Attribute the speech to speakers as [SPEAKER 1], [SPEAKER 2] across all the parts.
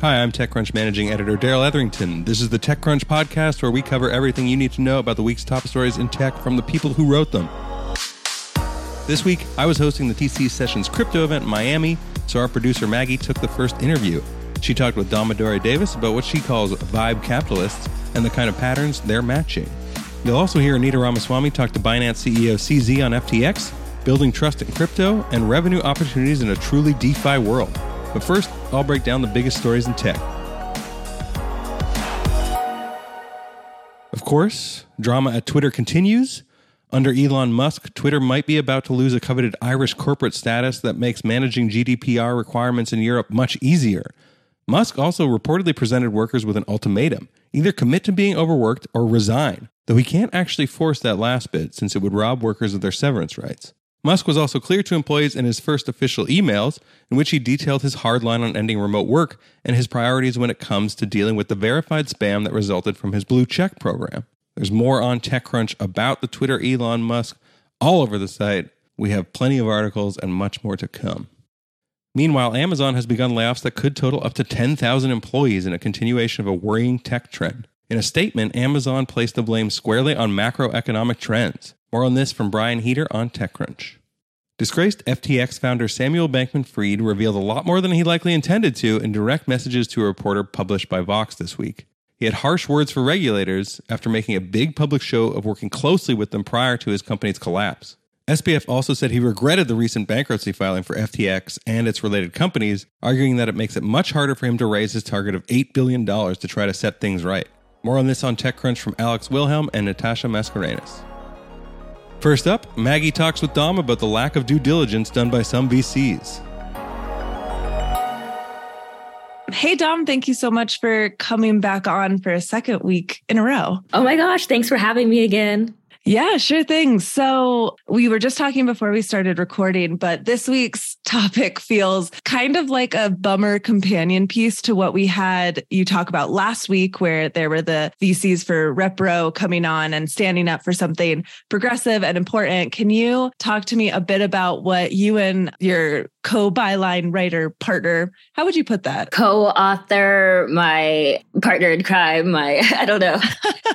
[SPEAKER 1] Hi, I'm TechCrunch managing editor Darrell Etherington. This is the TechCrunch podcast where we cover everything you need to know about the week's top stories in tech from the people who wrote them. This week, I was hosting the TC Sessions crypto event in Miami, so our producer Maggie took the first interview. She talked with Dom-Madori Davis about what she calls vibe capitalists and the kind of patterns they're matching. You'll also hear Anita Ramaswamy talk to Binance CEO CZ on FTX, building trust in crypto, and revenue opportunities in a truly DeFi world. But first, I'll break down the biggest stories in tech. Of course, drama at Twitter continues. Under Elon Musk, Twitter might be about to lose a coveted Irish corporate status that makes managing GDPR requirements in Europe much easier. Musk also reportedly presented workers with an ultimatum either commit to being overworked or resign, though he can't actually force that last bit since it would rob workers of their severance rights. Musk was also clear to employees in his first official emails, in which he detailed his hard line on ending remote work and his priorities when it comes to dealing with the verified spam that resulted from his blue check program. There's more on TechCrunch about the Twitter Elon Musk all over the site. We have plenty of articles and much more to come. Meanwhile, Amazon has begun layoffs that could total up to 10,000 employees in a continuation of a worrying tech trend. In a statement, Amazon placed the blame squarely on macroeconomic trends. More on this from Brian Heater on TechCrunch. Disgraced FTX founder Samuel Bankman Fried revealed a lot more than he likely intended to in direct messages to a reporter published by Vox this week. He had harsh words for regulators after making a big public show of working closely with them prior to his company's collapse. SBF also said he regretted the recent bankruptcy filing for FTX and its related companies, arguing that it makes it much harder for him to raise his target of $8 billion to try to set things right. More on this on TechCrunch from Alex Wilhelm and Natasha Mascarenhas. First up, Maggie talks with Dom about the lack of due diligence done by some VCs.
[SPEAKER 2] Hey, Dom, thank you so much for coming back on for a second week in a row.
[SPEAKER 3] Oh my gosh, thanks for having me again.
[SPEAKER 2] Yeah, sure thing. So, we were just talking before we started recording, but this week's topic feels kind of like a bummer companion piece to what we had you talk about last week, where there were the VCs for Repro coming on and standing up for something progressive and important. Can you talk to me a bit about what you and your co byline writer partner, how would you put that?
[SPEAKER 3] Co author, my partner in crime, my, I don't know.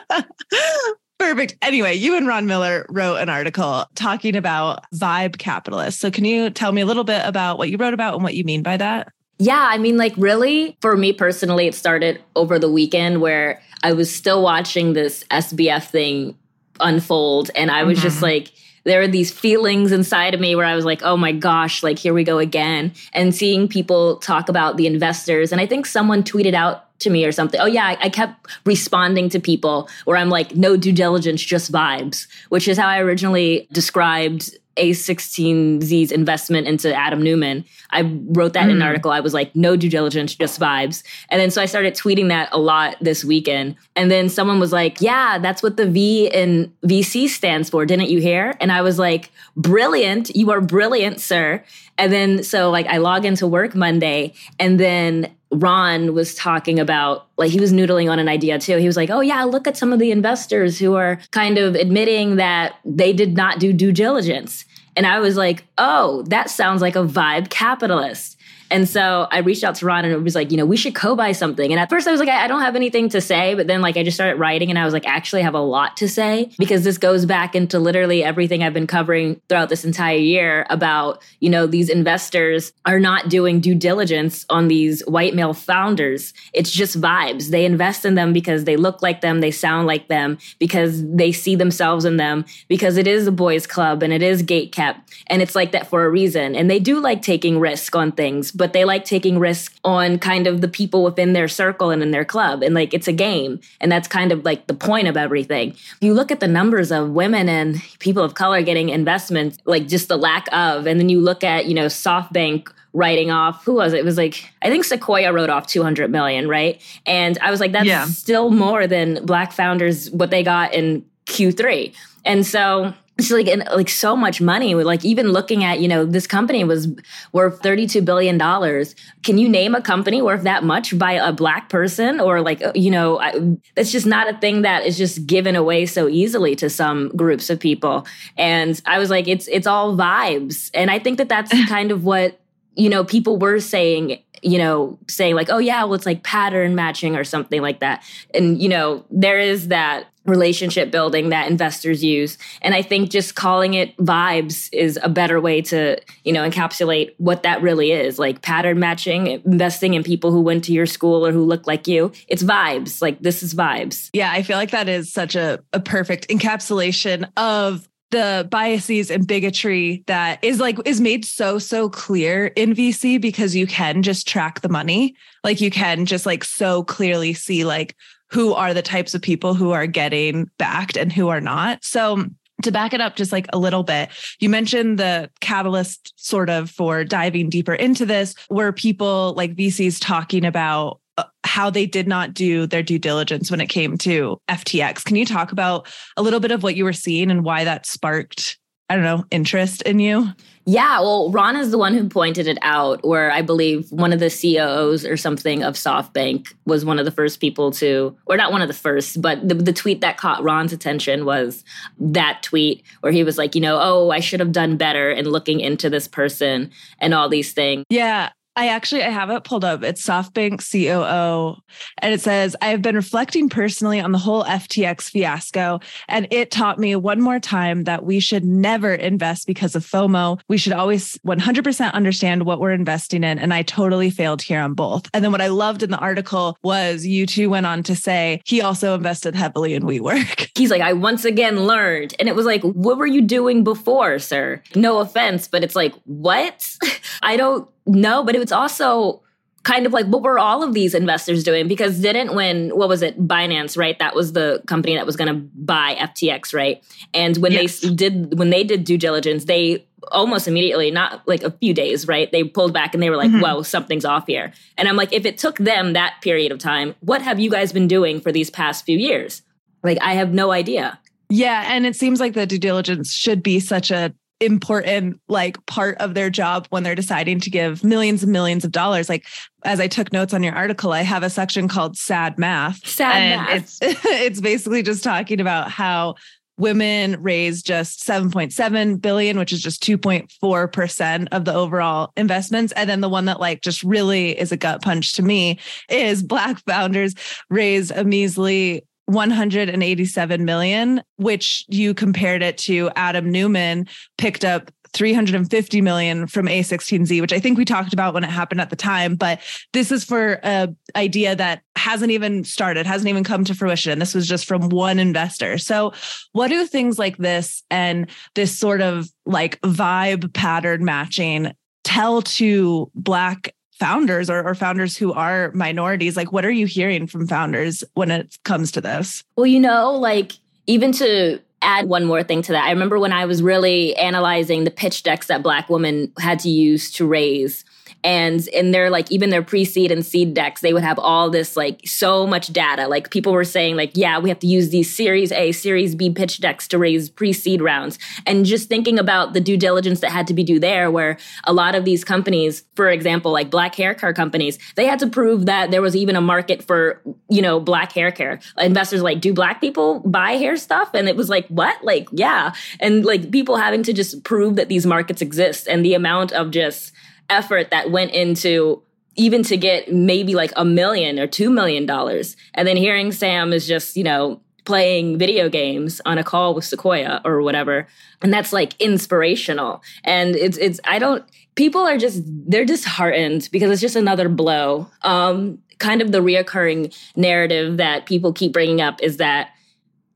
[SPEAKER 2] Perfect. Anyway, you and Ron Miller wrote an article talking about vibe capitalists. So, can you tell me a little bit about what you wrote about and what you mean by that?
[SPEAKER 3] Yeah, I mean, like, really, for me personally, it started over the weekend where I was still watching this SBF thing unfold. And I was mm-hmm. just like, there were these feelings inside of me where I was like, oh my gosh, like, here we go again. And seeing people talk about the investors. And I think someone tweeted out to me or something. Oh yeah, I, I, kept responding to people where I'm like, no due diligence, just vibes, which is how I originally described A16Z's investment into Adam Neumann. I wrote that mm. in an hmm. article. I was like, no due diligence, just vibes. And then so I started tweeting that a lot this weekend. And then someone was like, yeah, that's what the V in VC stands for. Didn't you hear? And I was like, brilliant. You are brilliant, sir. And then so like I log into work Monday and then Ron was talking about, like, he was noodling on an idea too. He was like, oh, yeah, look at some of the investors who are kind of admitting that they did not do due diligence. And I was like, oh, that sounds like a vibe capitalist. And so I reached out to Ron and it was like, you know, we should co buy something. And at first I was like, I, I don't have anything to say. But then like I just started writing and I was like, actually have a lot to say because this goes back into literally everything I've been covering throughout this entire year about, you know, these investors are not doing due diligence on these white male founders. It's just vibes. They invest in them because they look like them, they sound like them, because they see themselves in them, because it is a boys club and it is gate kept. And it's like that for a reason. And they do like taking risk on things but they like taking risks on kind of the people within their circle and in their club. And like it's a game. And that's kind of like the point of everything. You look at the numbers of women and people of color getting investments, like just the lack of, and then you look at, you know, SoftBank writing off who was it? it was like i think sequoia wrote off 200 million right and i was like that's yeah. still more than black founders what they got in q3 and so it's like like so much money. Like even looking at you know this company was worth 32 billion dollars. Can you name a company worth that much by a black person? Or like uh, you know that's just not a thing that is just given away so easily to some groups of people. And i was like it's it's all vibes. And i think that that's kind of what you know people were saying you know, saying like, oh yeah, well, it's like pattern matching or something like that. And, you know, there is that relationship building that investors use. And I think just calling it vibes is a better way to, you know, encapsulate what that really is. Like pattern matching, investing in people who went to your school or who look like you. It's vibes. Like this is vibes.
[SPEAKER 2] Yeah, I feel like that is such a, a perfect encapsulation of the biases and bigotry that is like is made so so clear in VC because you can just track the money like you can just like so clearly see like who are the types of people who are getting backed and who are not. So to back it up just like a little bit, you mentioned the catalyst sort of for diving deeper into this, were people like VCs talking about Uh, how they did not do their due diligence when it came to FTX. Can you talk about a little bit of what you were seeing and why that sparked I don't know, interest in you?
[SPEAKER 3] Yeah, well, Ron is the one who pointed it out, where I believe one of the COOs or something of SoftBank was one of the first people to, or not one of the first, but the, the tweet that caught Ron's attention was that tweet where he was like, you know, oh, I should have done better in looking into this person and all these things.
[SPEAKER 2] Yeah. I actually I have it pulled up. It's SoftBank COO and it says, "I have been reflecting personally on the whole FTX fiasco and it taught me one more time that we should never invest because of FOMO. We should always 100% understand what we're investing in and I totally failed here on both." And then what I loved in the article was you two went on to say he also invested heavily in WeWork.
[SPEAKER 3] He's like, "I once again learned." And it was like, "What were you doing before, sir?" No offense, but it's like, "What?" I don't no, but it was also kind of like what were all of these investors doing? Because didn't when what was it Binance right? That was the company that was going to buy FTX right? And when yes. they did when they did due diligence, they almost immediately, not like a few days, right? They pulled back and they were like, mm-hmm. "Whoa, something's off here." And I'm like, if it took them that period of time, what have you guys been doing for these past few years? Like, I have no idea.
[SPEAKER 2] Yeah, and it seems like the due diligence should be such a important like part of their job when they're deciding to give millions and millions of dollars. Like as i took notes on your article i have a section called sad math.
[SPEAKER 3] Sad and math.
[SPEAKER 2] it's it's basically just talking about how women raise just 7.7 billion which is just 2.4% of the overall investments. And then the one that like just really is a gut punch to me is black founders raise a measly 187 million, which you compared it to Adam Neumann picked up 350 million from A16Z, which I think we talked about when it happened at the time. But this is for a idea that hasn't even started, hasn't even come to fruition. This was just from one investor. So, what do things like this and this sort of like vibe pattern matching tell to Black founders or, or founders who are minorities like what are you hearing from founders when it comes to this?
[SPEAKER 3] Well you know like even to add one more thing to that i remember when i was really analyzing the pitch decks that black women had to use to raise and in their like even their pre-seed and seed decks they would have all this like so much data. Like people were saying like yeah we have to use these series a series b pitch decks to raise pre-seed rounds. And just thinking about the due diligence that had to be due there where a lot of these companies for example like black hair care companies they had to prove that there was even a market for you know black hair care. Investors like do black people buy hair stuff? And it was like what? Like yeah. And like people having to just prove that these markets exist. And the amount of just effort that went into even to get maybe like a million or two million dollars. And then hearing Sam is just, you know, playing video games on a call with Sequoia or whatever. And that's like inspirational. And it's it's I don't people are just they're disheartened because it's just another blow. Um kind of the reoccurring narrative that people keep bringing up is that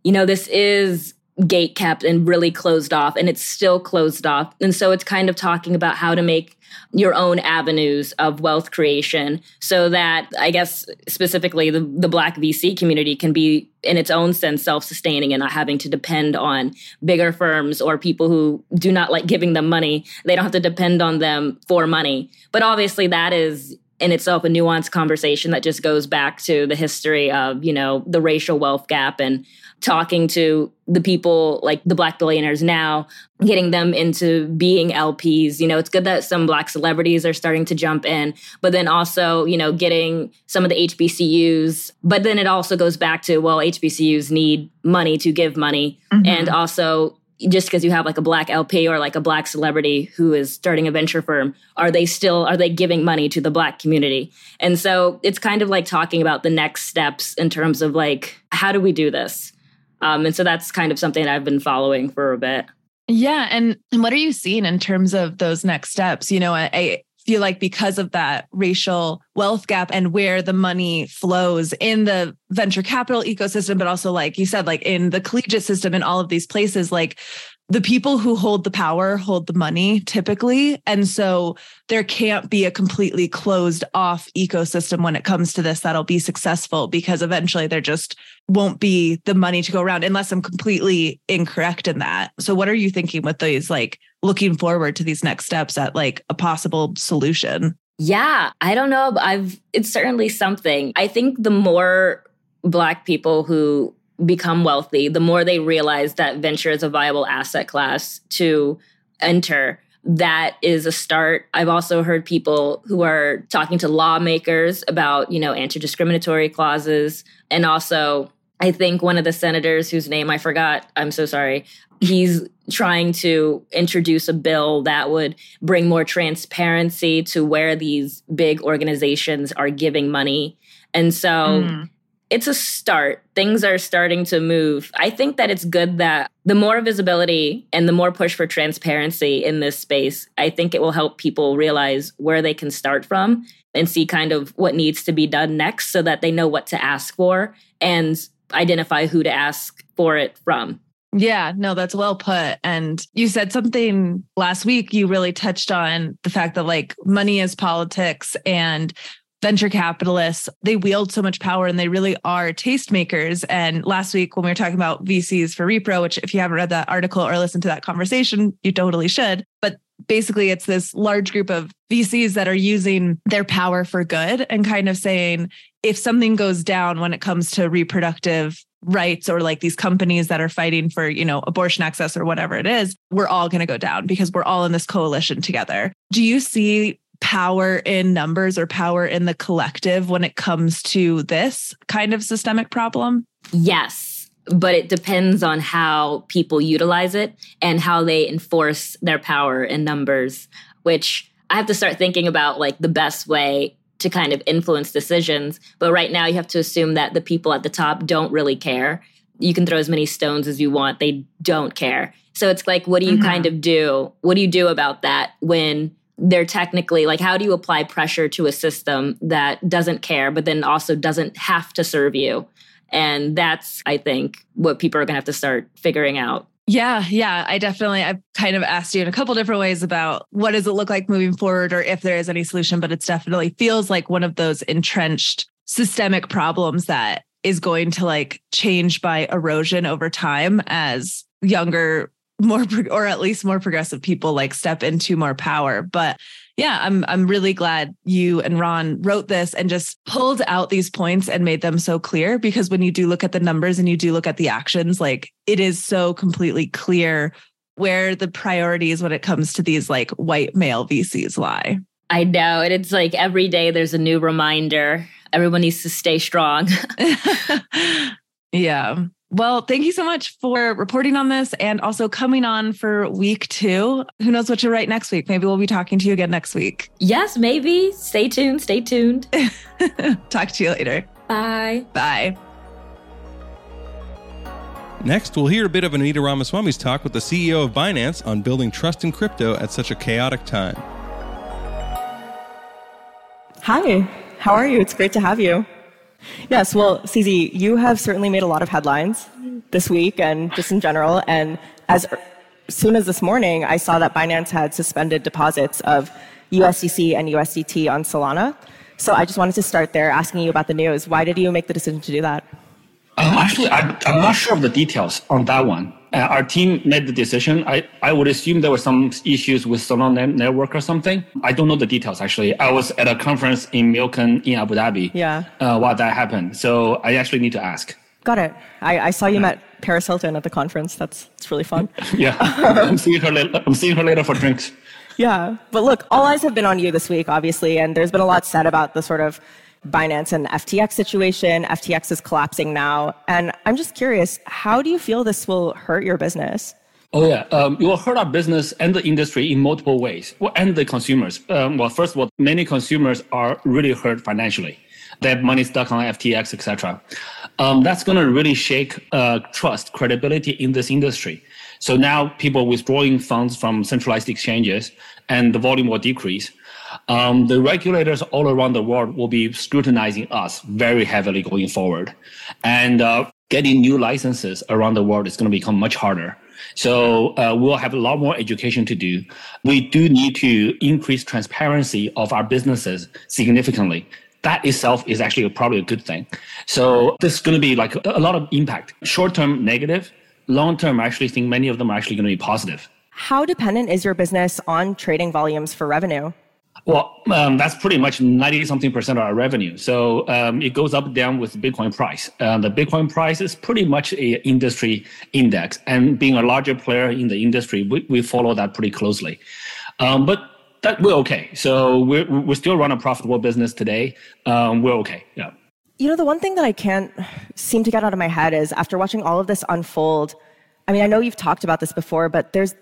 [SPEAKER 3] you know this is gate kept and really closed off and it's still closed off. And so it's kind of talking about how to make your own avenues of wealth creation so that I guess specifically the, the Black VC community can be in its own sense self-sustaining and not having to depend on bigger firms or people who do not like giving them money. They don't have to depend on them for money. But obviously that is in itself a nuanced conversation that just goes back to the history of, you know, the racial wealth gap and talking to the people like the black billionaires now getting them into being lps you know it's good that some black celebrities are starting to jump in but then also you know getting some of the hbcus but then it also goes back to well hbcus need money to give money mm-hmm. and also just because you have like a black LP or like a black celebrity who is starting a venture firm, are they still are they giving money to the black community? And so it's kind of like talking about the next steps in terms of like how do we do this? Um, and so that's kind of something I've been following for a bit.
[SPEAKER 2] Yeah, and, what are you seeing in terms of those next steps? You know, I, I feel like because of that racial wealth gap and where the money flows in the venture capital ecosystem, but also like you said, like in the collegiate system and all of these places, like the people who hold the power hold the money typically. And so there can't be a completely closed off ecosystem when it comes to this that'll be successful because eventually they're just won't be the money to go around unless I'm completely incorrect in that. So what are you thinking with these like looking forward to these next steps at like a possible solution?
[SPEAKER 3] Yeah, I don't know. I've it's certainly something. I think the more black people who become wealthy, the more they realize that venture is a viable asset class to enter. That is a start. I've also heard people who are talking to lawmakers about, you know, anti-discriminatory clauses. And also, I think one of the senators whose name I forgot, I'm so sorry, he's trying to introduce a bill that would bring more transparency to where these big organizations are giving money. And so mm it's a start. Things are starting to move. I think that it's good that the more visibility and the more push for transparency in this space, I think it will help people realize where they can start from and see kind of what needs to be done next so that they know what to ask for and identify who to ask for it from.
[SPEAKER 2] Yeah, no, that's well put. And you said something last week, you really touched on the fact that like money is politics and venture capitalists, they wield so much power and they really are tastemakers. And last week, when we were talking about VCs for Repro, which if you haven't read that article or listened to that conversation, you totally should. But basically, it's this large group of VCs that are using their power for good and kind of saying, if something goes down when it comes to reproductive rights or like these companies that are fighting for, you know, abortion access or whatever it is, we're all going to go down because we're all in this coalition together. Do you see power in numbers or power in the collective when it comes to this kind of systemic problem?
[SPEAKER 3] Yes, but it depends on how people utilize it and how they enforce their power in numbers, which I have to start thinking about like the best way to kind of influence decisions. But right now, you have to assume that the people at the top don't really care. You can throw as many stones as you want, they don't care. So it's like, what do you mm-hmm. kind of do? What do you do about that when they're technically like how do you apply pressure to a system that doesn't care but then also doesn't have to serve you and that's i think what people are going to have to start figuring out
[SPEAKER 2] yeah, yeah, I definitely I've kind of asked you in a couple different ways about what does it look like moving forward or if there is any solution, but it's definitely feels like one of those entrenched systemic problems that is going to like change by erosion over time as younger more or at least more progressive people like step into more power. But yeah i'm i'm really glad you and ron wrote this and just pulled out these points and made them so clear because when you do look at the numbers and you do look at the actions like it is so completely clear where the priorities when it comes to these like white male vcs lie.
[SPEAKER 3] I know and it's like every day there's a new reminder. Everyone needs to stay strong.
[SPEAKER 2] Yeah well, thank you so much for reporting on this and also coming on for week two. Who knows what to write next week? Maybe we'll be talking to you again next week.
[SPEAKER 3] Yes, maybe. Stay tuned. Stay tuned.
[SPEAKER 2] Talk to you later.
[SPEAKER 3] Bye.
[SPEAKER 2] Bye.
[SPEAKER 1] Next, we'll hear a bit of Anita Ramaswamy's talk with the CEO of Binance on building trust in crypto at such a chaotic time.
[SPEAKER 4] Hi, how are you? It's great to have you. Yes, well, CZ, you have certainly made a lot of headlines this week and just in general. And as soon as this morning, I saw that Binance had suspended deposits of USDC and USDT on Solana. So I just wanted to start there asking you about the news. Why did you make the decision to do that?
[SPEAKER 5] Um, actually, I, am not sure of the details on that one. Uh, our team made the decision. I, I would assume there were some issues with Solana network or something. I don't know the details actually. I was at a conference in Milken in Abu Dhabi.
[SPEAKER 4] Yeah.
[SPEAKER 5] Uh, while that happened, so I actually need to ask.
[SPEAKER 4] Got it. I, I saw you met Paris Hilton at the conference. That's it's really fun.
[SPEAKER 5] yeah, I'm seeing her later. I'm seeing her later for drinks.
[SPEAKER 4] Yeah, but look, all eyes have been on you this week, obviously, and there's been a lot said about the sort of Binance and FTX situation. FTX is collapsing now. And I'm just curious, how do you feel this will hurt your business?
[SPEAKER 5] Oh yeah, um, it will hurt our business and the industry in multiple ways, well, and the consumers. Um, well, first of all, many consumers are really hurt financially. They have money stuck on FTX, etc. Um, that's going to really shake uh, trust, credibility in this industry. So now people withdrawing funds from centralized exchanges, and the volume will decrease. Um, the regulators all around the world will be scrutinizing us very heavily going forward, and uh, getting new licenses around the world is going to become much harder. So uh, we'll have a lot more education to do. We do need to increase transparency of our businesses significantly. That itself is actually probably a good thing. So this is going to be like a lot of impact. Short term negative, long term, I actually think many of them are actually going to be positive.
[SPEAKER 4] How dependent is your business on trading volumes for revenue?
[SPEAKER 5] Well, um, that's pretty much 90 something percent of our revenue. So um, it goes up down with Bitcoin price. Uh, the Bitcoin price is pretty much a industry index. And being a larger player in the industry, we, we follow that pretty closely. Um, but that we're okay. So we're, we're still run a profitable business today. Um, we're okay. Yeah.
[SPEAKER 4] You know, the one thing that I can't seem to get out of my head is after watching all of this unfold, I mean, I know you've talked about this before, but there's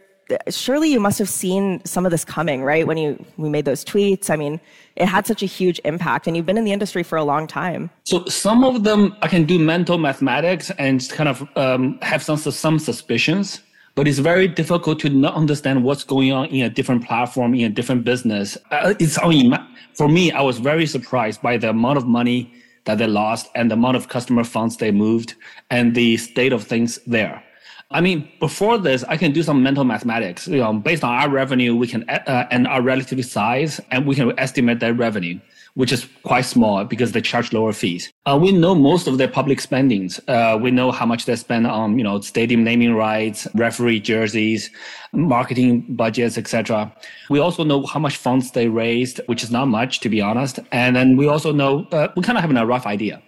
[SPEAKER 4] surely you must have seen some of this coming, right? When you we made those tweets. I mean, it had such a huge impact, and you've been in the industry for a long time.
[SPEAKER 5] So some of them I can do mental mathematics and kind of um, have some some suspicions, but it's very difficult to not understand what's going on in a different platform in a different business. Uh, it's only for me. I was very surprised by the amount of money that they lost and the amount of customer funds they moved and the state of things there. I mean, before this, I can do some mental mathematics. You know, based on our revenue, we can uh, and our relative size, and we can estimate their revenue, which is quite small because they charge lower fees. Uh, we know most of their public spendings. Uh, we know how much they spend on, you know, stadium naming rights, referee jerseys, marketing budgets, etc. We also know how much funds they raised, which is not much, to be honest. And then we also know uh, we kind of have a rough idea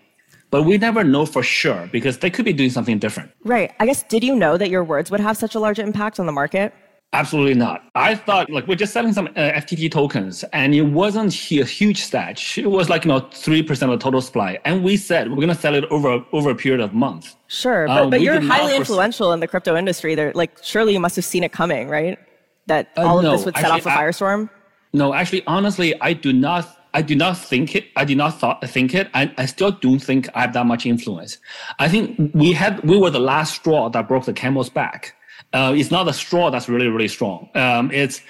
[SPEAKER 5] but we never know for sure because they could be doing something different.
[SPEAKER 4] Right. I guess, did you know that your words would have such a large impact on the market?
[SPEAKER 5] Absolutely not. I thought like we're just selling some uh, FTT tokens and it wasn't a huge stash. It was like, you know, 3% of the total supply. And we said we're going to sell it over, over a period of months.
[SPEAKER 4] Sure. But, um, but you're highly influential in the crypto industry. There, like, surely you must have seen it coming, right? That uh, all uh, no, of this would set actually, off a firestorm?
[SPEAKER 5] no, actually, honestly, I do not I do not think it. I did not thought, think it. I, I still don't think I have that much influence. I think we had we were the last straw that broke the camel's back. Uh, it's not a straw that's really really strong. Um, it's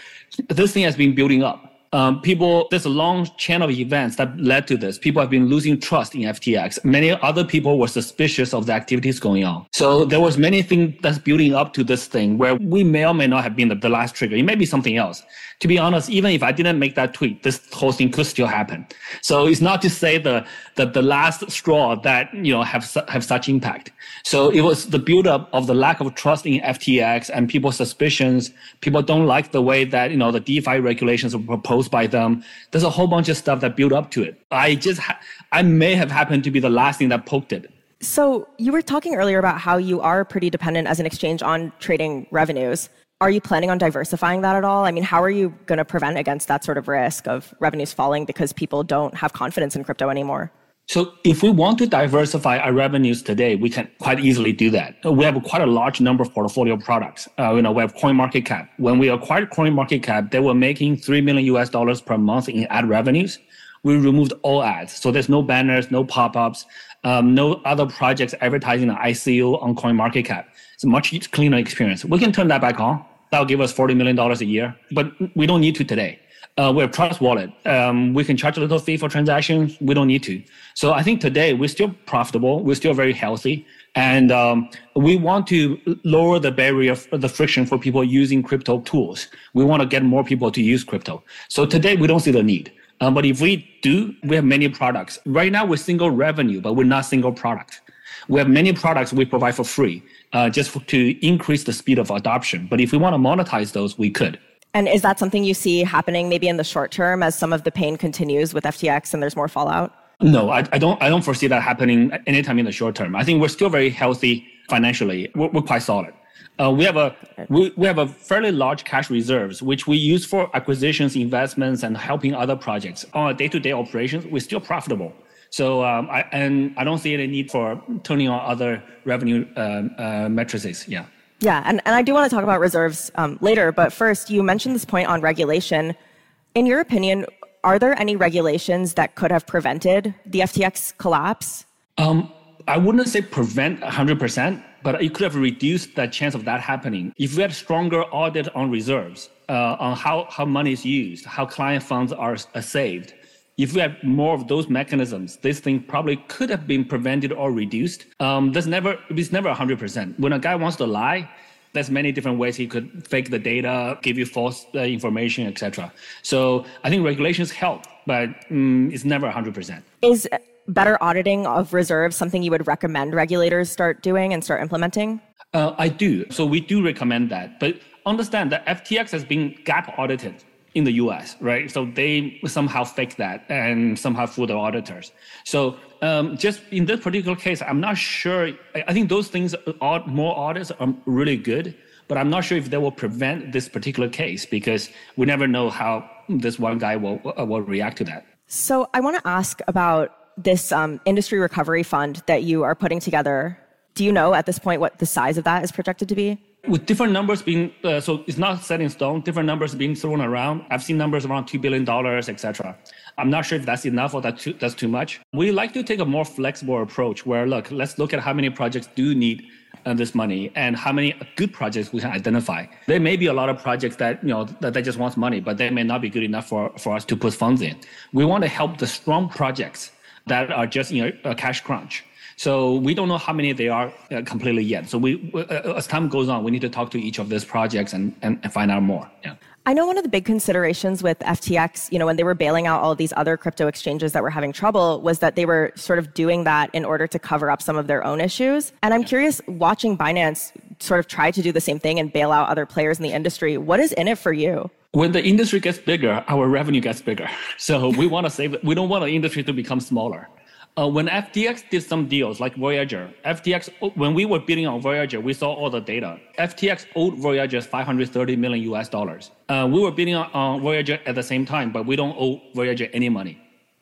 [SPEAKER 5] this thing has been building up um, people, there's a long chain of events that led to this. People have been losing trust in FTX. Many other people were suspicious of the activities going on. So there was many things that's building up to this thing where we may or may not have been the, the last trigger. It may be something else. To be honest, even if I didn't make that tweet, this whole thing could still happen. So it's not to say the, the, the last straw that, you know, have, have such impact. So it was the buildup of the lack of trust in FTX and people's suspicions. People don't like the way that, you know, the DeFi regulations were proposed by them. There's a whole bunch of stuff that built up to it. I just, ha- I may have happened to be the last thing that poked it.
[SPEAKER 4] So you were talking earlier about how you are pretty dependent as an exchange on trading revenues. Are you planning on diversifying that at all? I mean, how are you going to prevent against that sort of risk of revenues falling because people don't have confidence in crypto anymore?
[SPEAKER 5] So if we want to diversify our revenues today, we can quite easily do that. We have quite a large number of portfolio products. Uh, you know, we have CoinMarketCap. When we acquired CoinMarketCap, they were making three million US dollars per month in ad revenues. We removed all ads, so there's no banners, no pop-ups, um, no other projects advertising an ICO on CoinMarketCap. It's a much cleaner experience. We can turn that back on. That'll give us forty million dollars a year, but we don't need to today uh, we have Trust Wallet. Um, we can charge a little fee for transactions. We don't need to. So I think today we're still profitable. We're still very healthy. And um, we want to lower the barrier, the friction for people using crypto tools. We want to get more people to use crypto. So today we don't see the need. Um, but if we do, we have many products. Right now we're single revenue, but we're not single product. We have many products we provide for free, uh, just for, to increase the speed of adoption. But if we want to monetize those, we could.
[SPEAKER 4] And is that something you see happening maybe in the short term as some of the pain continues with FTX and there's more fallout?
[SPEAKER 5] No, I, I don't. I don't foresee that happening anytime in the short term. I think we're still very healthy financially. We're, we're quite solid. Uh, we have a we, we have a fairly large cash reserves which we use for acquisitions, investments, and helping other projects on a day-to-day operations. We're still profitable. So um, I and I don't see any need for turning on other revenue um, uh, matrices. Yeah.
[SPEAKER 4] Yeah, and, and I do want to talk about reserves um, later, but first, you mentioned this point on regulation. In your opinion, are there any regulations that could have prevented the FTX collapse?
[SPEAKER 5] Um, I wouldn't say prevent 100%, but it could have reduced the chance of that happening. If we had stronger audit on reserves, uh, on how, how money is used, how client funds are, are saved, if we had more of those mechanisms, this thing probably could have been prevented or reduced. Um, there's never, it's never 100%. When a guy wants to lie, there's many different ways he could fake the data, give you false uh, information, etc. So I think regulations help, but um, it's never 100%.
[SPEAKER 4] Is better auditing of reserves something you would recommend regulators start doing and start implementing?
[SPEAKER 5] Uh, I do. So we do recommend that. But understand that FTX has been GAAP audited in the US, right? So they somehow fake that and somehow fool the auditors. So um, just in this particular case, I'm not sure. I think those things, are, more audits are really good, but I'm not sure if they will prevent this particular case because we never know how this one guy will, will react to that.
[SPEAKER 4] So I want to ask about this um, industry recovery fund that you are putting together. Do you know at this point what the size of that is projected to be?
[SPEAKER 5] With different numbers being uh, so it's not set in stone different numbers being thrown around. I've seen numbers around $2 billion etc i'm not sure if that's enough or that too, that's too much. We like to take a more flexible approach where look let's look at how many projects do need uh, this money and how many good projects we can identify. There may be a lot of projects that you know that they just wants money but they may not be good enough for, for us to put funds in. We want to help the strong projects that are just in a, a cash crunch so we don't know how many they are uh, completely yet. So we, uh, as time goes on, we need to talk to each of these projects and, and, and find out more. Yeah.
[SPEAKER 4] I know one of the big considerations with FTX, you know, when they were bailing out all these other crypto exchanges that were having trouble was that they were sort of doing that in order to cover up some of their own issues. And I'm curious, watching Binance sort of try to do the same thing and bail out other players in the industry, what is in it for you?
[SPEAKER 5] When the industry gets bigger, our revenue gets bigger. So we want to save. We don't want the industry to become smaller. Uh, when FTX did some deals like Voyager, FTX, when we were bidding on Voyager, we saw all the data. FTX owed Voyager 530 million US dollars. Uh, we were bidding on, on Voyager at the same time, but we don't owe Voyager any money.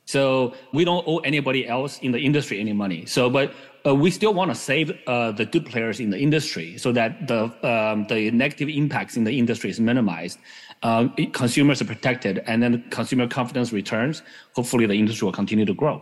[SPEAKER 5] So we don't owe anybody else in the industry any money. So, but uh, we still want to save uh, the good players in the industry so that the um, the negative impacts in the industry is minimized. Uh, consumers are protected, and then consumer confidence returns. Hopefully, the industry will continue to grow.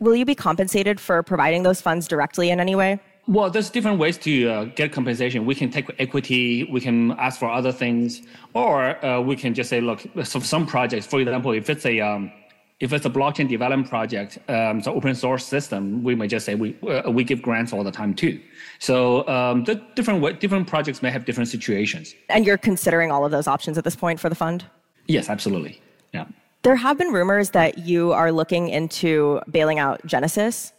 [SPEAKER 4] Will you be compensated for providing those funds directly in any way?
[SPEAKER 5] Well, there's different ways to uh, get compensation. We can take equity, we can ask for other things, or uh, we can just say, look, so some projects, for example, if it's a um, if it's a blockchain development project, um, so open source system, we may just say we uh, we give grants all the time too. So um, the different different projects may have different situations.
[SPEAKER 4] And you're considering all of those options at this point for the fund.
[SPEAKER 5] Yes, absolutely. Yeah.
[SPEAKER 4] There have been rumors that you are looking into bailing out Genesis.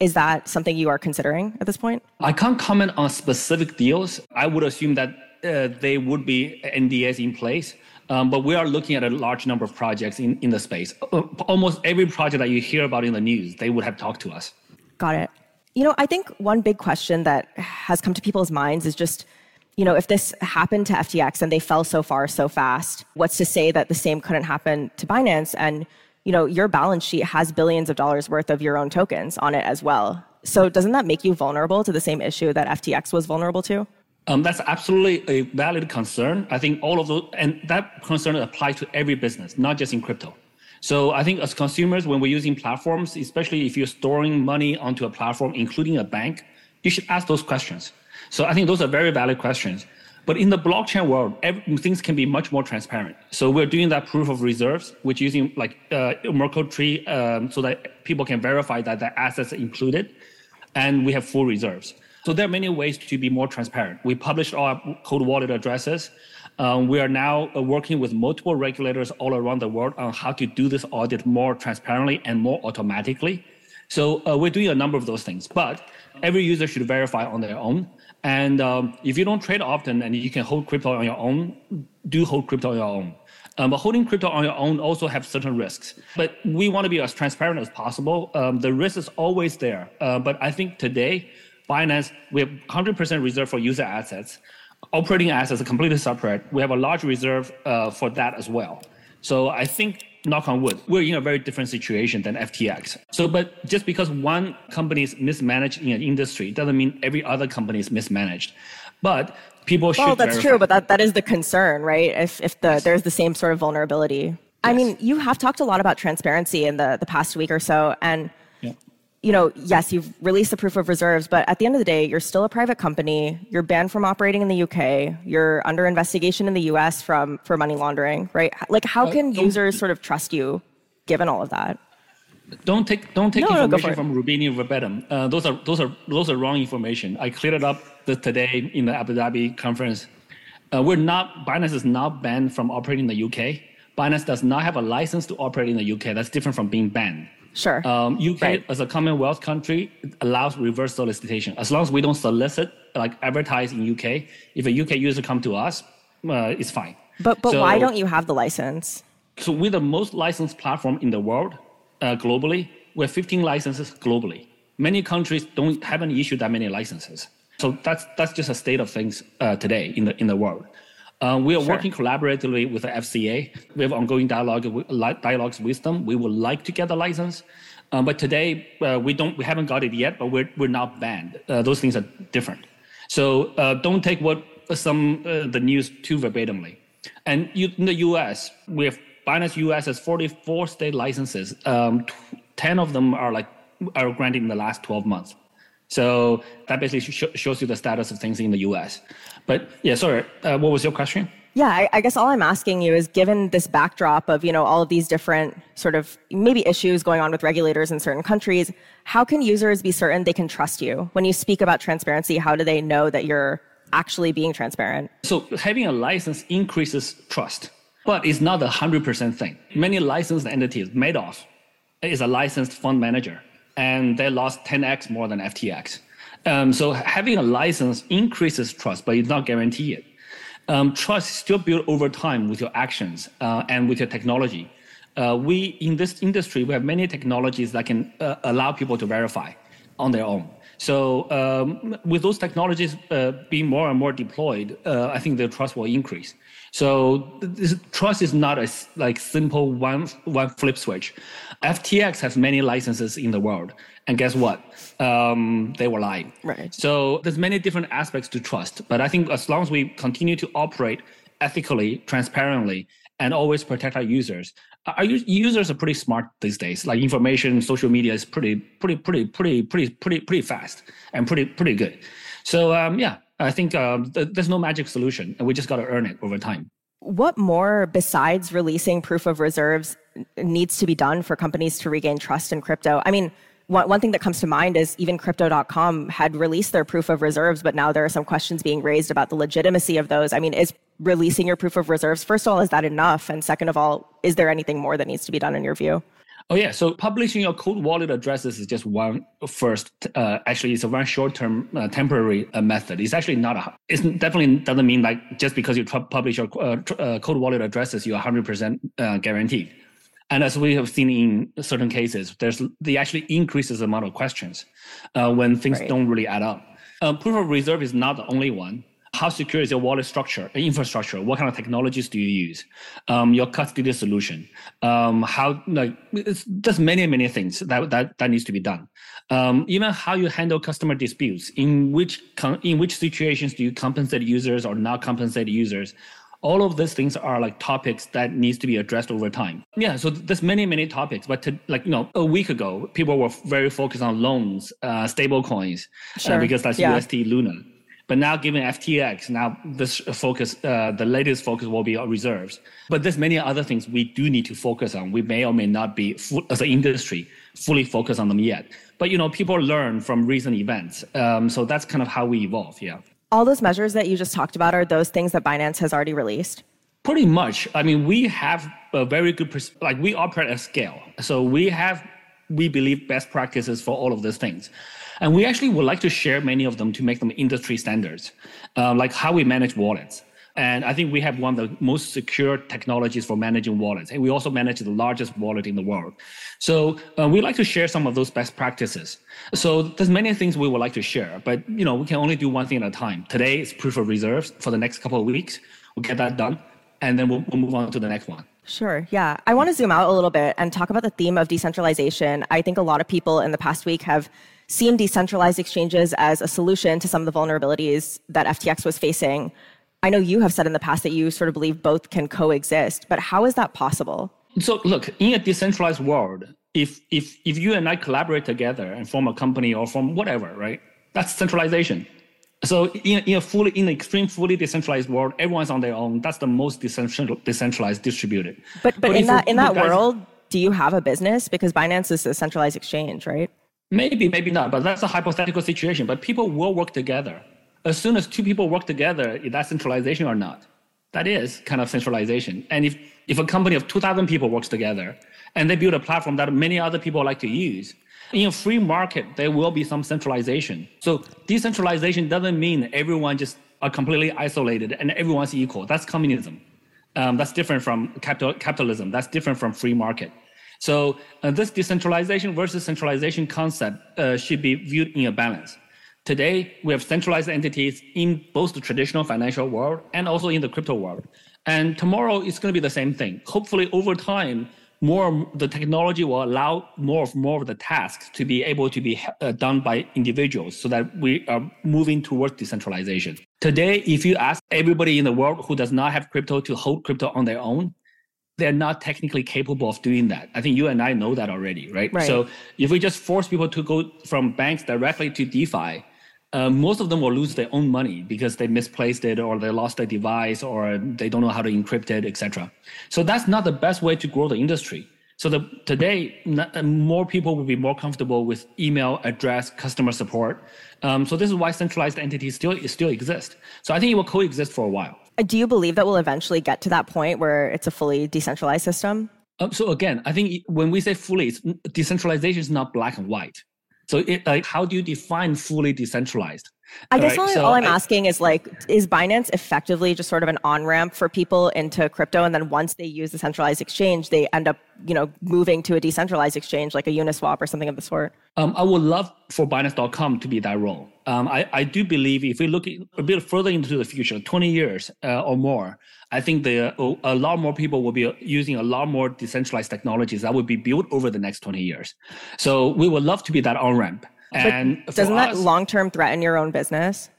[SPEAKER 4] Is that something you are considering at this point?
[SPEAKER 5] I can't comment on specific deals. I would assume that uh, they would be NDAs in place. Um, but we are looking at a large number of projects in, in the space. Uh, almost every project that you hear about in the news, they would have talked to us.
[SPEAKER 4] Got it. You know, I think one big question that has come to people's minds is just you know, if this happened to FTX and they fell so far so fast, what's to say that the same couldn't happen to Binance? And, you know, your balance sheet has billions of dollars worth of your own tokens on it as well. So doesn't that make you vulnerable to the same issue that FTX was vulnerable to?
[SPEAKER 5] Um, that's absolutely a valid concern. I think all of those, and that concern applies to every business, not just in crypto. So I think as consumers, when we're using platforms, especially if you're storing money onto a platform, including a bank, you should ask those questions. So I think those are very valid questions. But in the blockchain world, every, things can be much more transparent. So we're doing that proof of reserves, which using like uh, Merkle tree, um, so that people can verify that the assets are included, and we have full reserves. So there are many ways to be more transparent. We published our cold wallet addresses. Um, we are now uh, working with multiple regulators all around the world on how to do this audit more transparently and more automatically. So uh, we're doing a number of those things, but every user should verify on their own. And um, if you don't trade often and you can hold crypto on your own, do hold crypto on your own. Um, but holding crypto on your own also have certain risks. But we want to be as transparent as possible. Um, the risk is always there. Uh, but I think today, Binance, we have 100% reserve for user assets. Operating assets are completely separate. We have a large reserve uh, for that as well. So I think knock on wood, we're in a very different situation than FTX. So, but just because one company is mismanaged in an industry doesn't mean every other company is mismanaged. But people should.
[SPEAKER 4] Well, that's
[SPEAKER 5] verify.
[SPEAKER 4] true, but that, that is the concern, right? If if the there's the same sort of vulnerability. I mean, you have talked a lot about transparency in the the past week or so, and. You know, yes, you've released the proof of reserves, but at the end of the day, you're still a private company. You're banned from operating in the UK. You're under investigation in the US from for money laundering, right? Like, how can
[SPEAKER 5] don't-
[SPEAKER 4] users sort of trust you, given all of that?
[SPEAKER 5] Don't take don't take
[SPEAKER 4] No, no,
[SPEAKER 5] information
[SPEAKER 4] it.
[SPEAKER 5] from Rubini verbatim. Uh, those are those are those are wrong information. I cleared it up the, today in the Abu Dhabi conference. Uh, we're not Binance is not banned from operating in the UK. Binance does not have a license to operate in the UK. That's different from being banned.
[SPEAKER 4] Sure.
[SPEAKER 5] Um, UK
[SPEAKER 4] Right.
[SPEAKER 5] as a Commonwealth country allows reverse solicitation as long as we don't solicit like advertise in UK. If a UK user come to us, uh, it's fine.
[SPEAKER 4] but but
[SPEAKER 5] so-
[SPEAKER 4] why don't you have the license?
[SPEAKER 5] so we're the most licensed platform in the world uh, globally. We have 15 licenses globally. Many countries don't haven't issued that many licenses. So that's that's just a state of things uh, today in the in the world. Uh, we are working collaboratively with the FCA. We have ongoing dialogue with- dialogues with them. We would like to get the license, uh, but today uh, we don't we haven't got it yet. But we're we're not banned. Uh, those things are different. So uh, don't take what some uh, the news too verbatimly. And you, in the U.S., we have Binance U.S. has 44 state licenses. Um, t- 10 of them are like are granted in the last 12 months. So that basically sh- shows you the status of things in the U.S. But yeah, sorry, uh, what was your question?
[SPEAKER 4] Yeah, I, I guess all I'm asking you is given this backdrop of, you know, all of these different sort of maybe issues going on with regulators in certain countries, how can users be certain they can trust you? When you speak about transparency, how do they know that you're actually being transparent?
[SPEAKER 5] So having a license increases trust, but it's not a hundred percent thing. Many licensed entities, Madoff, is a licensed fund manager, and they lost 10x more than FTX. Um, so having a license increases trust, but it's not guaranteed. Um, trust is still built over time with your actions uh, and with your technology. Uh, we in this industry we have many technologies that can uh, allow people to verify on their own. So um, with those technologies uh, being more and more deployed, uh, I think the trust will increase. So this trust is not a like simple one one flip switch. FTX has many licenses in the world, and guess what? Um, they were lying.
[SPEAKER 4] Right.
[SPEAKER 5] So there's many different aspects to trust, but I think as long as we continue to operate ethically, transparently, and always protect our users, our users are pretty smart these days. Like information, social media is pretty, pretty, pretty, pretty, pretty, pretty, pretty fast and pretty, pretty good. So um, yeah, I think um, th- there's no magic solution, and we just got to earn it over time.
[SPEAKER 4] What more besides releasing proof of reserves needs to be done for companies to regain trust in crypto? I mean, one, one thing that comes to mind is even crypto.com had released their proof of reserves, but now there are some questions being raised about the legitimacy of those. I mean, is releasing your proof of reserves, first of all, is that enough? And second of all, is there anything more that needs to be done in your view?
[SPEAKER 5] Oh yeah, so publishing your cold wallet addresses is just one first. Uh, actually, it's a one short-term uh, temporary uh, method. It's actually not a. It definitely doesn't mean like just because you publish your uh, uh, cold wallet addresses, you're 100% uh, guaranteed. And as we have seen in certain cases, there's they actually increases the amount of questions uh, when things
[SPEAKER 4] Right.
[SPEAKER 5] don't really add up. Uh, proof of reserve is not the only one. How secure is your wallet structure, uh, infrastructure? What kind of technologies do you use? Um, your custody solution. Um, how like it's, there's many many things that that, that needs to be done. Um, even how you handle customer disputes. In which in which situations do you compensate users or not compensate users? All of these things are like topics that needs to be addressed over time. Yeah so there's many many topics but to, like you know a week ago people were very focused on loans uh, stable coins
[SPEAKER 4] Sure.
[SPEAKER 5] because that's
[SPEAKER 4] Yeah.
[SPEAKER 5] ust luna. But now given ftx now this focus uh, the latest focus will be on reserves. But there's many other things we do need to focus on. We may or may not be full, as an industry fully focused on them yet. But you know people learn from recent events um, so that's kind of how we evolve yeah
[SPEAKER 4] All those measures that you just talked about are those things that Binance has already released.
[SPEAKER 5] Pretty much. I mean, we have a very good, pers- like we operate at scale. So we have, we believe, best practices for all of these things. And we actually would like to share many of them to make them industry standards, uh, like how we manage wallets. And I think we have one of the most secure technologies for managing wallets. And we also manage the largest wallet in the world. So uh, we like to share some of those best practices. So there's many things we would like to share, but you know, we can only do one thing at a time. Today is proof of reserves for the next couple of weeks. We'll get that done. And then we'll, we'll move on to the next one.
[SPEAKER 4] Sure. Yeah. I want to zoom out a little bit and talk about the theme of decentralization. I think a lot of people in the past week have seen decentralized exchanges as a solution to some of the vulnerabilities that FTX was facing. I know you have said in the past that you sort of believe both can coexist, but how is that possible?
[SPEAKER 5] So look, in a decentralized world, if if if you and I collaborate together and form a company or form whatever, right? That's centralization. So in, in a fully in an extreme fully decentralized world, everyone's on their own. That's the most decentralized distributed.
[SPEAKER 4] But but, but in that in that guys, world, do you have a business? Because Binance is a centralized exchange, right?
[SPEAKER 5] Maybe, maybe not. But that's a hypothetical situation. But people will work together. As soon as two people work together, is that centralization or not? That is kind of centralization. And if if a company of two thousand people works together and they build a platform that many other people like to use, in a free market, there will be some centralization. So decentralization doesn't mean everyone just are completely isolated and everyone's equal. That's communism. Um, that's different from capital, capitalism. That's different from free market. So uh, this decentralization versus centralization concept uh, should be viewed in a balance. Today, we have centralized entities in both the traditional financial world and also in the crypto world. And tomorrow, it's going to be the same thing. Hopefully, over time, more the technology will allow more of more of the tasks to be able to be uh, done by individuals so that we are moving towards decentralization today if you ask everybody in the world who does not have crypto to hold crypto on their own they're not technically capable of doing that i think you and i know that already right,
[SPEAKER 4] right.
[SPEAKER 5] so if we just force people to go from banks directly to defi uh, most of them will lose their own money because they misplaced it or they lost their device or they don't know how to encrypt it, etc. So that's not the best way to grow the industry. So the, today, uh, more people will be more comfortable with email address, customer support. Um, so this is why centralized entities still still exist. So I think it will coexist for a while.
[SPEAKER 4] Uh, do you believe that we'll eventually get to that point where it's a fully decentralized system?
[SPEAKER 5] Um, so again, I think when we say fully, decentralization is not black and white. So, it, like, how do you define fully decentralized?
[SPEAKER 4] I guess all, so all, I'm I, asking is like, is Binance effectively just sort of an on ramp for people into crypto, and then once they use the centralized exchange, they end up, you know, moving to a decentralized exchange like a Uniswap or something of the sort?
[SPEAKER 5] Um, I would love for Binance.com to be that role. Um, I, I do believe if we look a bit further into the future, 20 years uh, or more, I think the, a lot more people will be using a lot more decentralized technologies that will be built over the next 20 years. So we would love to be that on ramp. And
[SPEAKER 4] doesn't that long term threaten your own business?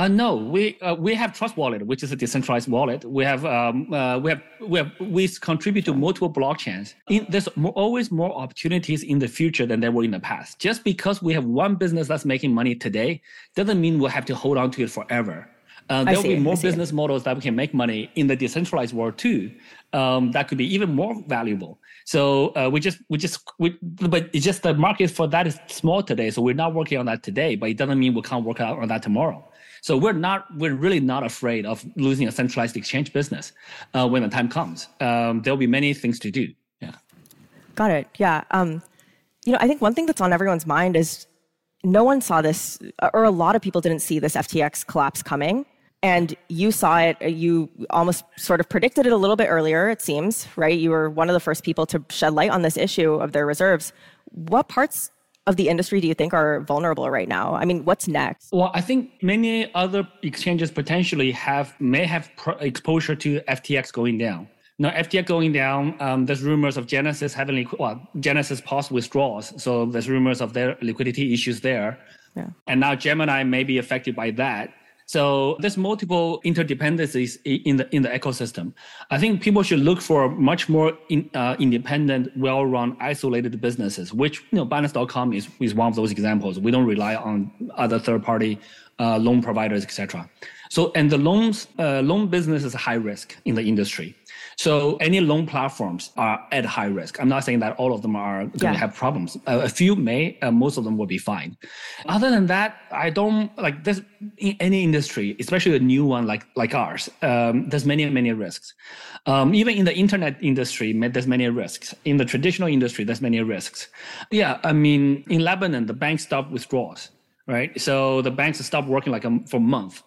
[SPEAKER 5] Uh, no, we uh, we have Trust Wallet, which is a decentralized wallet. We have um, uh, we have we have we contribute to multiple blockchains. In, there's more, always more opportunities in the future than there were in the past. Just because we have one business that's making money today doesn't mean we'll have to hold on to it forever. Uh, there will be more business models that we can make money in the decentralized world too. Um, that could be even more valuable. So uh, we just we just we, but it's just the market for that is small today. So we're not working on that today, but it doesn't mean we can't work out on that tomorrow. So we're not, we're really not afraid of losing a centralized exchange business uh, when the time comes. Um, there'll be many things to do. Yeah.
[SPEAKER 4] Got it. Yeah. Um, you know, I think one thing that's on everyone's mind is no one saw this, or a lot of people didn't see this FTX collapse coming. And you saw it, uh, you almost sort of predicted it a little bit earlier, it seems, right? You were one of the first people to shed light on this issue of their reserves. What parts of the industry do you think are vulnerable right now? I mean, what's next?
[SPEAKER 5] Well, I think many other exchanges potentially have may have exposure to FTX going down. Now, FTX going down, um, there's rumors of Genesis having well, Genesis paused withdrawals, so there's rumors of their liquidity issues there. Yeah. And now Gemini may be affected by that. So there's multiple interdependencies in the in the ecosystem. I think people should look for much more in, uh, independent, well-run, isolated businesses. Which you know, Binance.com is is one of those examples. We don't rely on other third-party uh, loan providers, etc. So and the loans uh, loan business is high risk in the industry. So any loan platforms are at high risk. I'm not saying that all of them are going yeah. to have problems. Uh, a few may, uh, most of them will be fine. Other than that, I don't like this in any industry, especially a new one like like ours. Um, there's many many risks. Um, even in the internet industry, there's many risks. In the traditional industry, there's many risks. Yeah, I mean, in Lebanon, the bank stopped withdrawals, right? So the banks stopped working like a, for a month.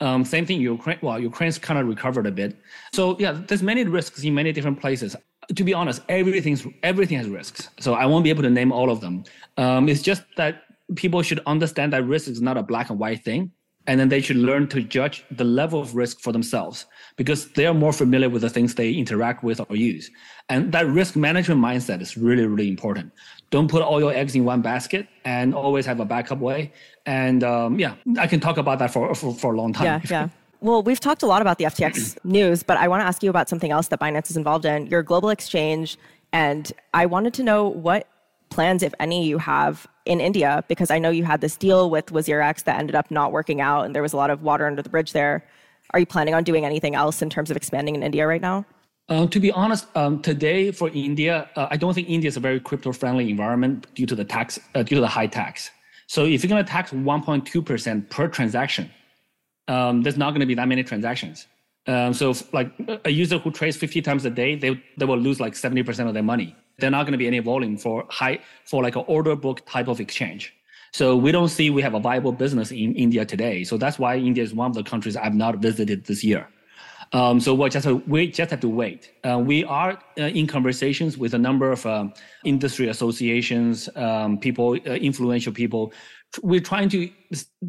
[SPEAKER 5] Um, same thing, Ukraine. Well, Ukraine's kind of recovered a bit. So yeah, there's many risks in many different places. To be honest, everything's everything has risks. So I won't be able to name all of them. Um, it's just that people should understand that risk is not a black and white thing, and then they should learn to judge the level of risk for themselves because they are more familiar with the things they interact with or use. And that risk management mindset is really, really important Don't put all your eggs in one basket and always have a backup way. And um, yeah, I can talk about that for, for, for a long time.
[SPEAKER 4] Yeah, yeah. Well, we've talked a lot about the FTX news, but I want to ask you about something else that Binance is involved in, your global exchange. And I wanted to know what plans, if any, you have in India, because I know you had this deal with WazirX that ended up not working out and there was a lot of water under the bridge there. Are you planning on doing anything else in terms of expanding in India right now?
[SPEAKER 5] Uh, to be honest, um, today for India, uh, I don't think India is a very crypto-friendly environment due to the tax, uh, due to the high tax. So if you're going to tax 1.2% per transaction, um, there's not going to be that many transactions. Um, so if, like a user who trades 50 times a day, they, they will lose like 70% of their money. There's not going to be any volume for high, for like an order book type of exchange. So we don't see we have a viable business in India today. So that's why India is one of the countries I've not visited this year. Um, so we just we just have to wait. Uh, we are uh, in conversations with a number of um, industry associations, um, people, uh, influential people. We're trying to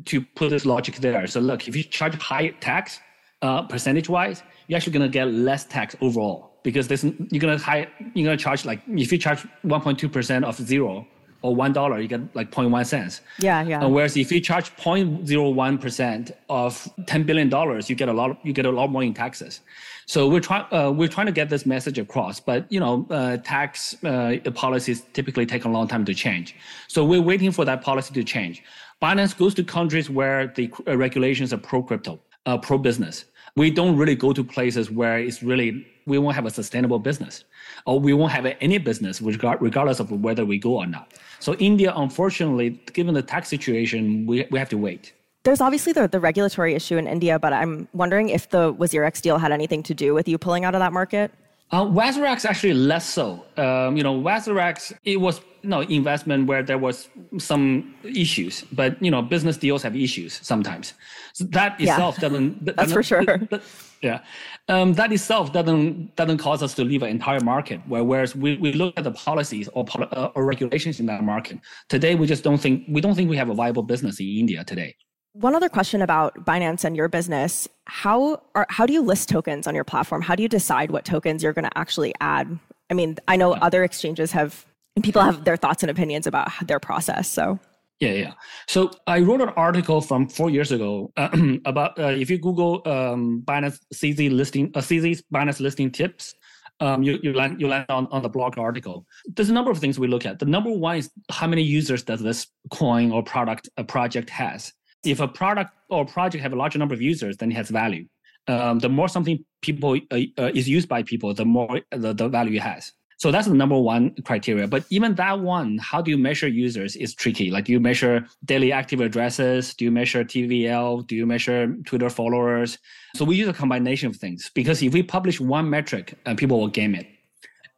[SPEAKER 5] to put this logic there. So look, if you charge high tax uh, percentage wise, you're actually going to get less tax overall because this, you're going to high you're going to charge like if you charge 1.2 percent of zero or one dollar, you get like 0.1 cents.
[SPEAKER 4] Yeah, yeah.
[SPEAKER 5] Uh, whereas if you charge 0.01 percent of 10 billion dollars, you get a lot. You get a lot more in taxes. So we're trying. Uh, we're trying to get this message across. But you know, uh, tax uh, policies typically take a long time to change. So we're waiting for that policy to change. Binance goes to countries where the uh, regulations are pro crypto, uh, pro business. We don't really go to places where it's really we won't have a sustainable business or we won't have any business regardless of whether we go or not. So India, unfortunately, given the tax situation, we, we have to wait.
[SPEAKER 4] There's obviously the, the regulatory issue in India, but I'm wondering if the WazirX deal had anything to do with you pulling out of that market.
[SPEAKER 5] Uh, WazirX actually less so. Um, you know, WazirX it was no investment where there was some issues, but you know, business deals have issues sometimes. So that itself yeah. doesn't.
[SPEAKER 4] That's for sure.
[SPEAKER 5] yeah, um, that itself doesn't doesn't cause us to leave an entire market. Where whereas we, we look at the policies or, uh, or regulations in that market today, we just don't think we don't think we have a viable business in India today.
[SPEAKER 4] One other question about Binance and your business. How are, how do you list tokens on your platform? How do you decide what tokens you're going to actually add? I mean, I know other exchanges have and people have their thoughts and opinions about their process. So
[SPEAKER 5] yeah, yeah. So I wrote an article from four years ago uh, about uh, if you Google um, Binance CZ listing, uh, CZ Binance listing tips, um, you you land you land on, on the blog article. There's a number of things we look at. The number one is how many users does this coin or product a project has if a product or project have a larger number of users, then it has value. Um, the more something people uh, uh, is used by people, the more the, the value it has. So that's the number one criteria. But even that one, how do you measure users is tricky. Like do you measure daily active addresses? Do you measure TVL? Do you measure Twitter followers? So we use a combination of things because if we publish one metric, uh, people will game it.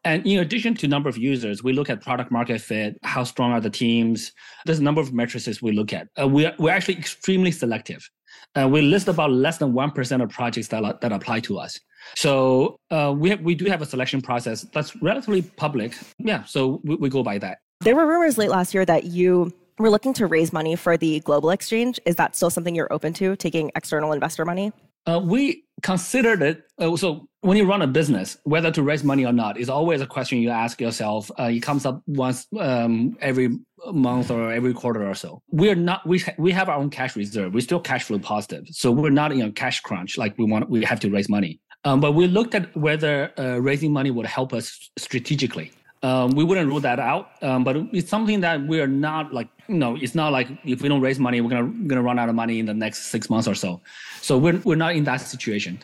[SPEAKER 5] And in addition to number of users, we look at product market fit, how strong are the teams. There's a number of matrices we look at. Uh, we're, we're actually extremely selective. Uh, we list about less than 1% of projects that, that apply to us. So uh, we, have, we do have a selection process that's relatively public. Yeah, so we, we go by that.
[SPEAKER 4] There were rumors late last year that you were looking to raise money for the global exchange. Is that still something you're open to, taking external investor money?
[SPEAKER 5] Uh, we considered it. Uh, so when you run a business, whether to raise money or not is always a question you ask yourself. Uh, it comes up once um, every month or every quarter or so. We're not. We ha- we have our own cash reserve. We're still cash flow positive, so we're not in a cash crunch like we want. We have to raise money. Um, but we looked at whether uh, raising money would help us strategically. Um, we wouldn't rule that out, um, but it's something that we're not like, you know, it's not like if we don't raise money, we're gonna gonna run out of money in the next six months or so. So we're we're not in that situation.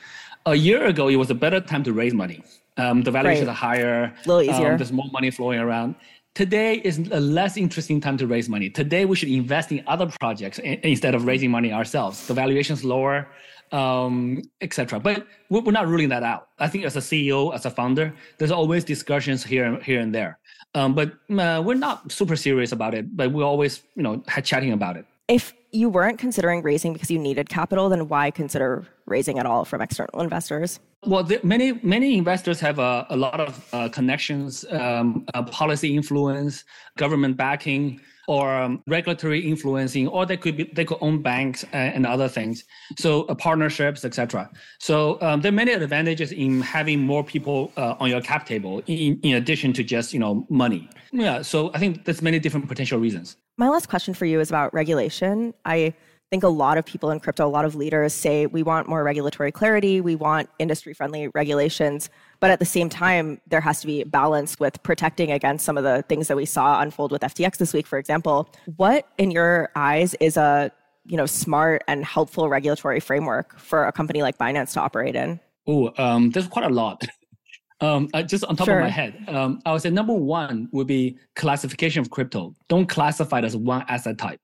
[SPEAKER 5] A year ago, it was a better time to raise money. Um, the valuations right. are higher.
[SPEAKER 4] A little easier.
[SPEAKER 5] Um, there's more money flowing around. Today is a less interesting time to raise money. Today, we should invest in other projects instead of raising money ourselves. The valuation's lower um, etc. But we're not ruling that out. I think as a CEO, as a founder, there's always discussions here here and there. Um, but uh, we're not super serious about it. But we're always, you know, chatting about it.
[SPEAKER 4] If you weren't considering raising because you needed capital, then why consider raising at all from external investors?
[SPEAKER 5] Well, the, many many investors have a, a lot of uh, connections, um, uh, policy influence, government backing, or um, regulatory influencing, or they could be they could own banks and, and other things. So uh, partnerships, etc. So um, there are many advantages in having more people uh, on your cap table, in, in addition to just you know money. Yeah. So I think there's many different potential reasons.
[SPEAKER 4] My last question for you is about regulation. I think a lot of people in crypto, a lot of leaders say we want more regulatory clarity, we want industry friendly regulations. But at the same time, there has to be balance with protecting against some of the things that we saw unfold with FTX this week, for example. What, in your eyes, is a you know smart and helpful regulatory framework for a company like Binance to operate in?
[SPEAKER 5] Oh, um, there's quite a lot. Um, uh, just on top sure. of my head, um, I would say number one would be classification of crypto. Don't classify it as one asset type.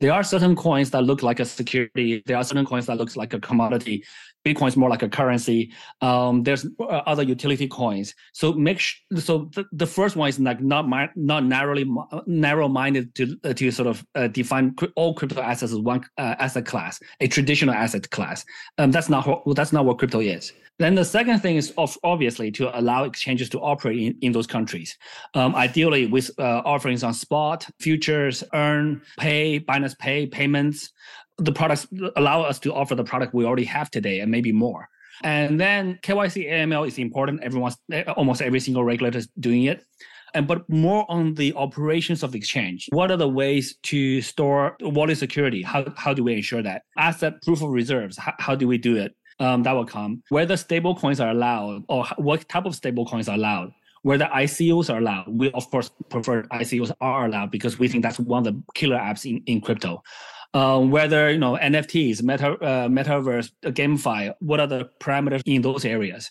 [SPEAKER 5] There are certain coins that look like a security. There are certain coins that looks like a commodity. Bitcoin is more like a currency. Um, there's uh, other utility coins. So make sh- so the, the first one is like not mi- not narrowly narrow minded to uh, to sort of uh, define all crypto assets as one uh, asset class, a traditional asset class. Um, that's not what, that's not what crypto is. Then the second thing is obviously to allow exchanges to operate in, in those countries. Um, ideally with uh, offerings on spot, futures, earn, pay, Binance Pay, payments. The products allow us to offer the product we already have today and maybe more. And then KYC AML is important. Everyone's almost every single regulator is doing it. And but more on the operations of exchange. What are the ways to store wallet security? How how do we ensure that? Asset proof of reserves. How, how do we do it? um, that will come. Whether stable coins are allowed or what type of stable coins are allowed. Whether ICOs are allowed. We of course prefer ICOs are allowed because we think that's one of the killer apps in, in crypto. Um, whether you know NFTs, meta, uh, metaverse, uh, GameFi, what are the parameters in those areas,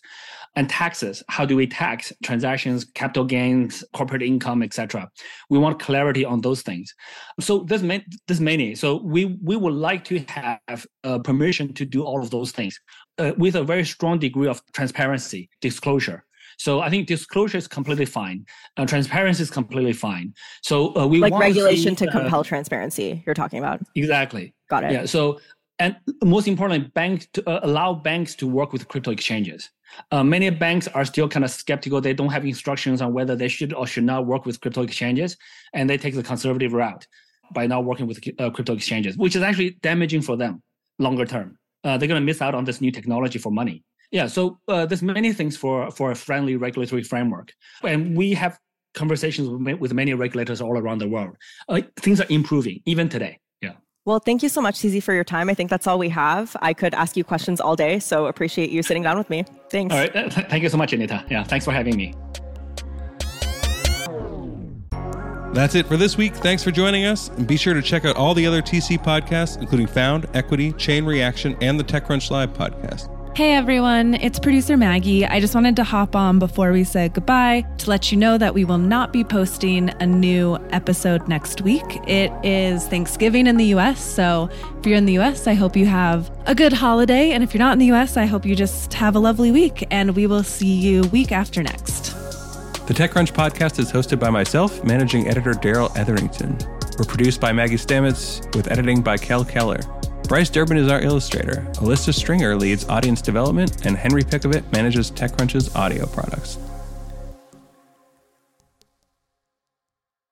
[SPEAKER 5] and taxes? How do we tax transactions, capital gains, corporate income, etc. We want clarity on those things. So there's there's many. So we we would like to have uh, permission to do all of those things uh, with a very strong degree of transparency, disclosure. So I think disclosure is completely fine. Uh, transparency is completely fine. So uh, we
[SPEAKER 4] like regulation to, to compel uh, transparency. You're talking about
[SPEAKER 5] exactly.
[SPEAKER 4] Got it.
[SPEAKER 5] Yeah. So and most importantly, banks to uh, allow banks to work with crypto exchanges. Uh, many banks are still kind of skeptical. They don't have instructions on whether they should or should not work with crypto exchanges, and they take the conservative route by not working with uh, crypto exchanges, which is actually damaging for them longer term. they're going to miss out on this new technology for money. Yeah, so uh, there's many things for for a friendly regulatory framework, and we have conversations with, with many regulators all around the world. Uh, things are improving even today. Yeah.
[SPEAKER 4] Well, thank you so much, CZ, for your time. I think that's all we have. I could ask you questions all day, so appreciate you sitting down with me. Thanks.
[SPEAKER 5] All right. Thank you so much, Anita. Yeah, thanks for having me.
[SPEAKER 1] That's it for this week. Thanks for joining us. And be sure to check out all the other TC podcasts, including Found, Equity, Chain Reaction, and the TechCrunch Live podcast.
[SPEAKER 2] Hey everyone, it's producer Maggie. I just wanted to hop on before we said goodbye to let you know that we will not be posting a new episode next week. It is Thanksgiving in the US, so if you're in the US, I hope you have a good holiday. And if you're not in the US, I hope you just have a lovely week. And we will see you week after next.
[SPEAKER 1] The TechCrunch podcast is hosted by myself, managing editor Darrell Etherington. We're produced by Maggie Stamets with editing by Kel Keller. Bryce Durbin is our illustrator, Alyssa Stringer leads audience development, and Henry Pickavet manages TechCrunch's audio products.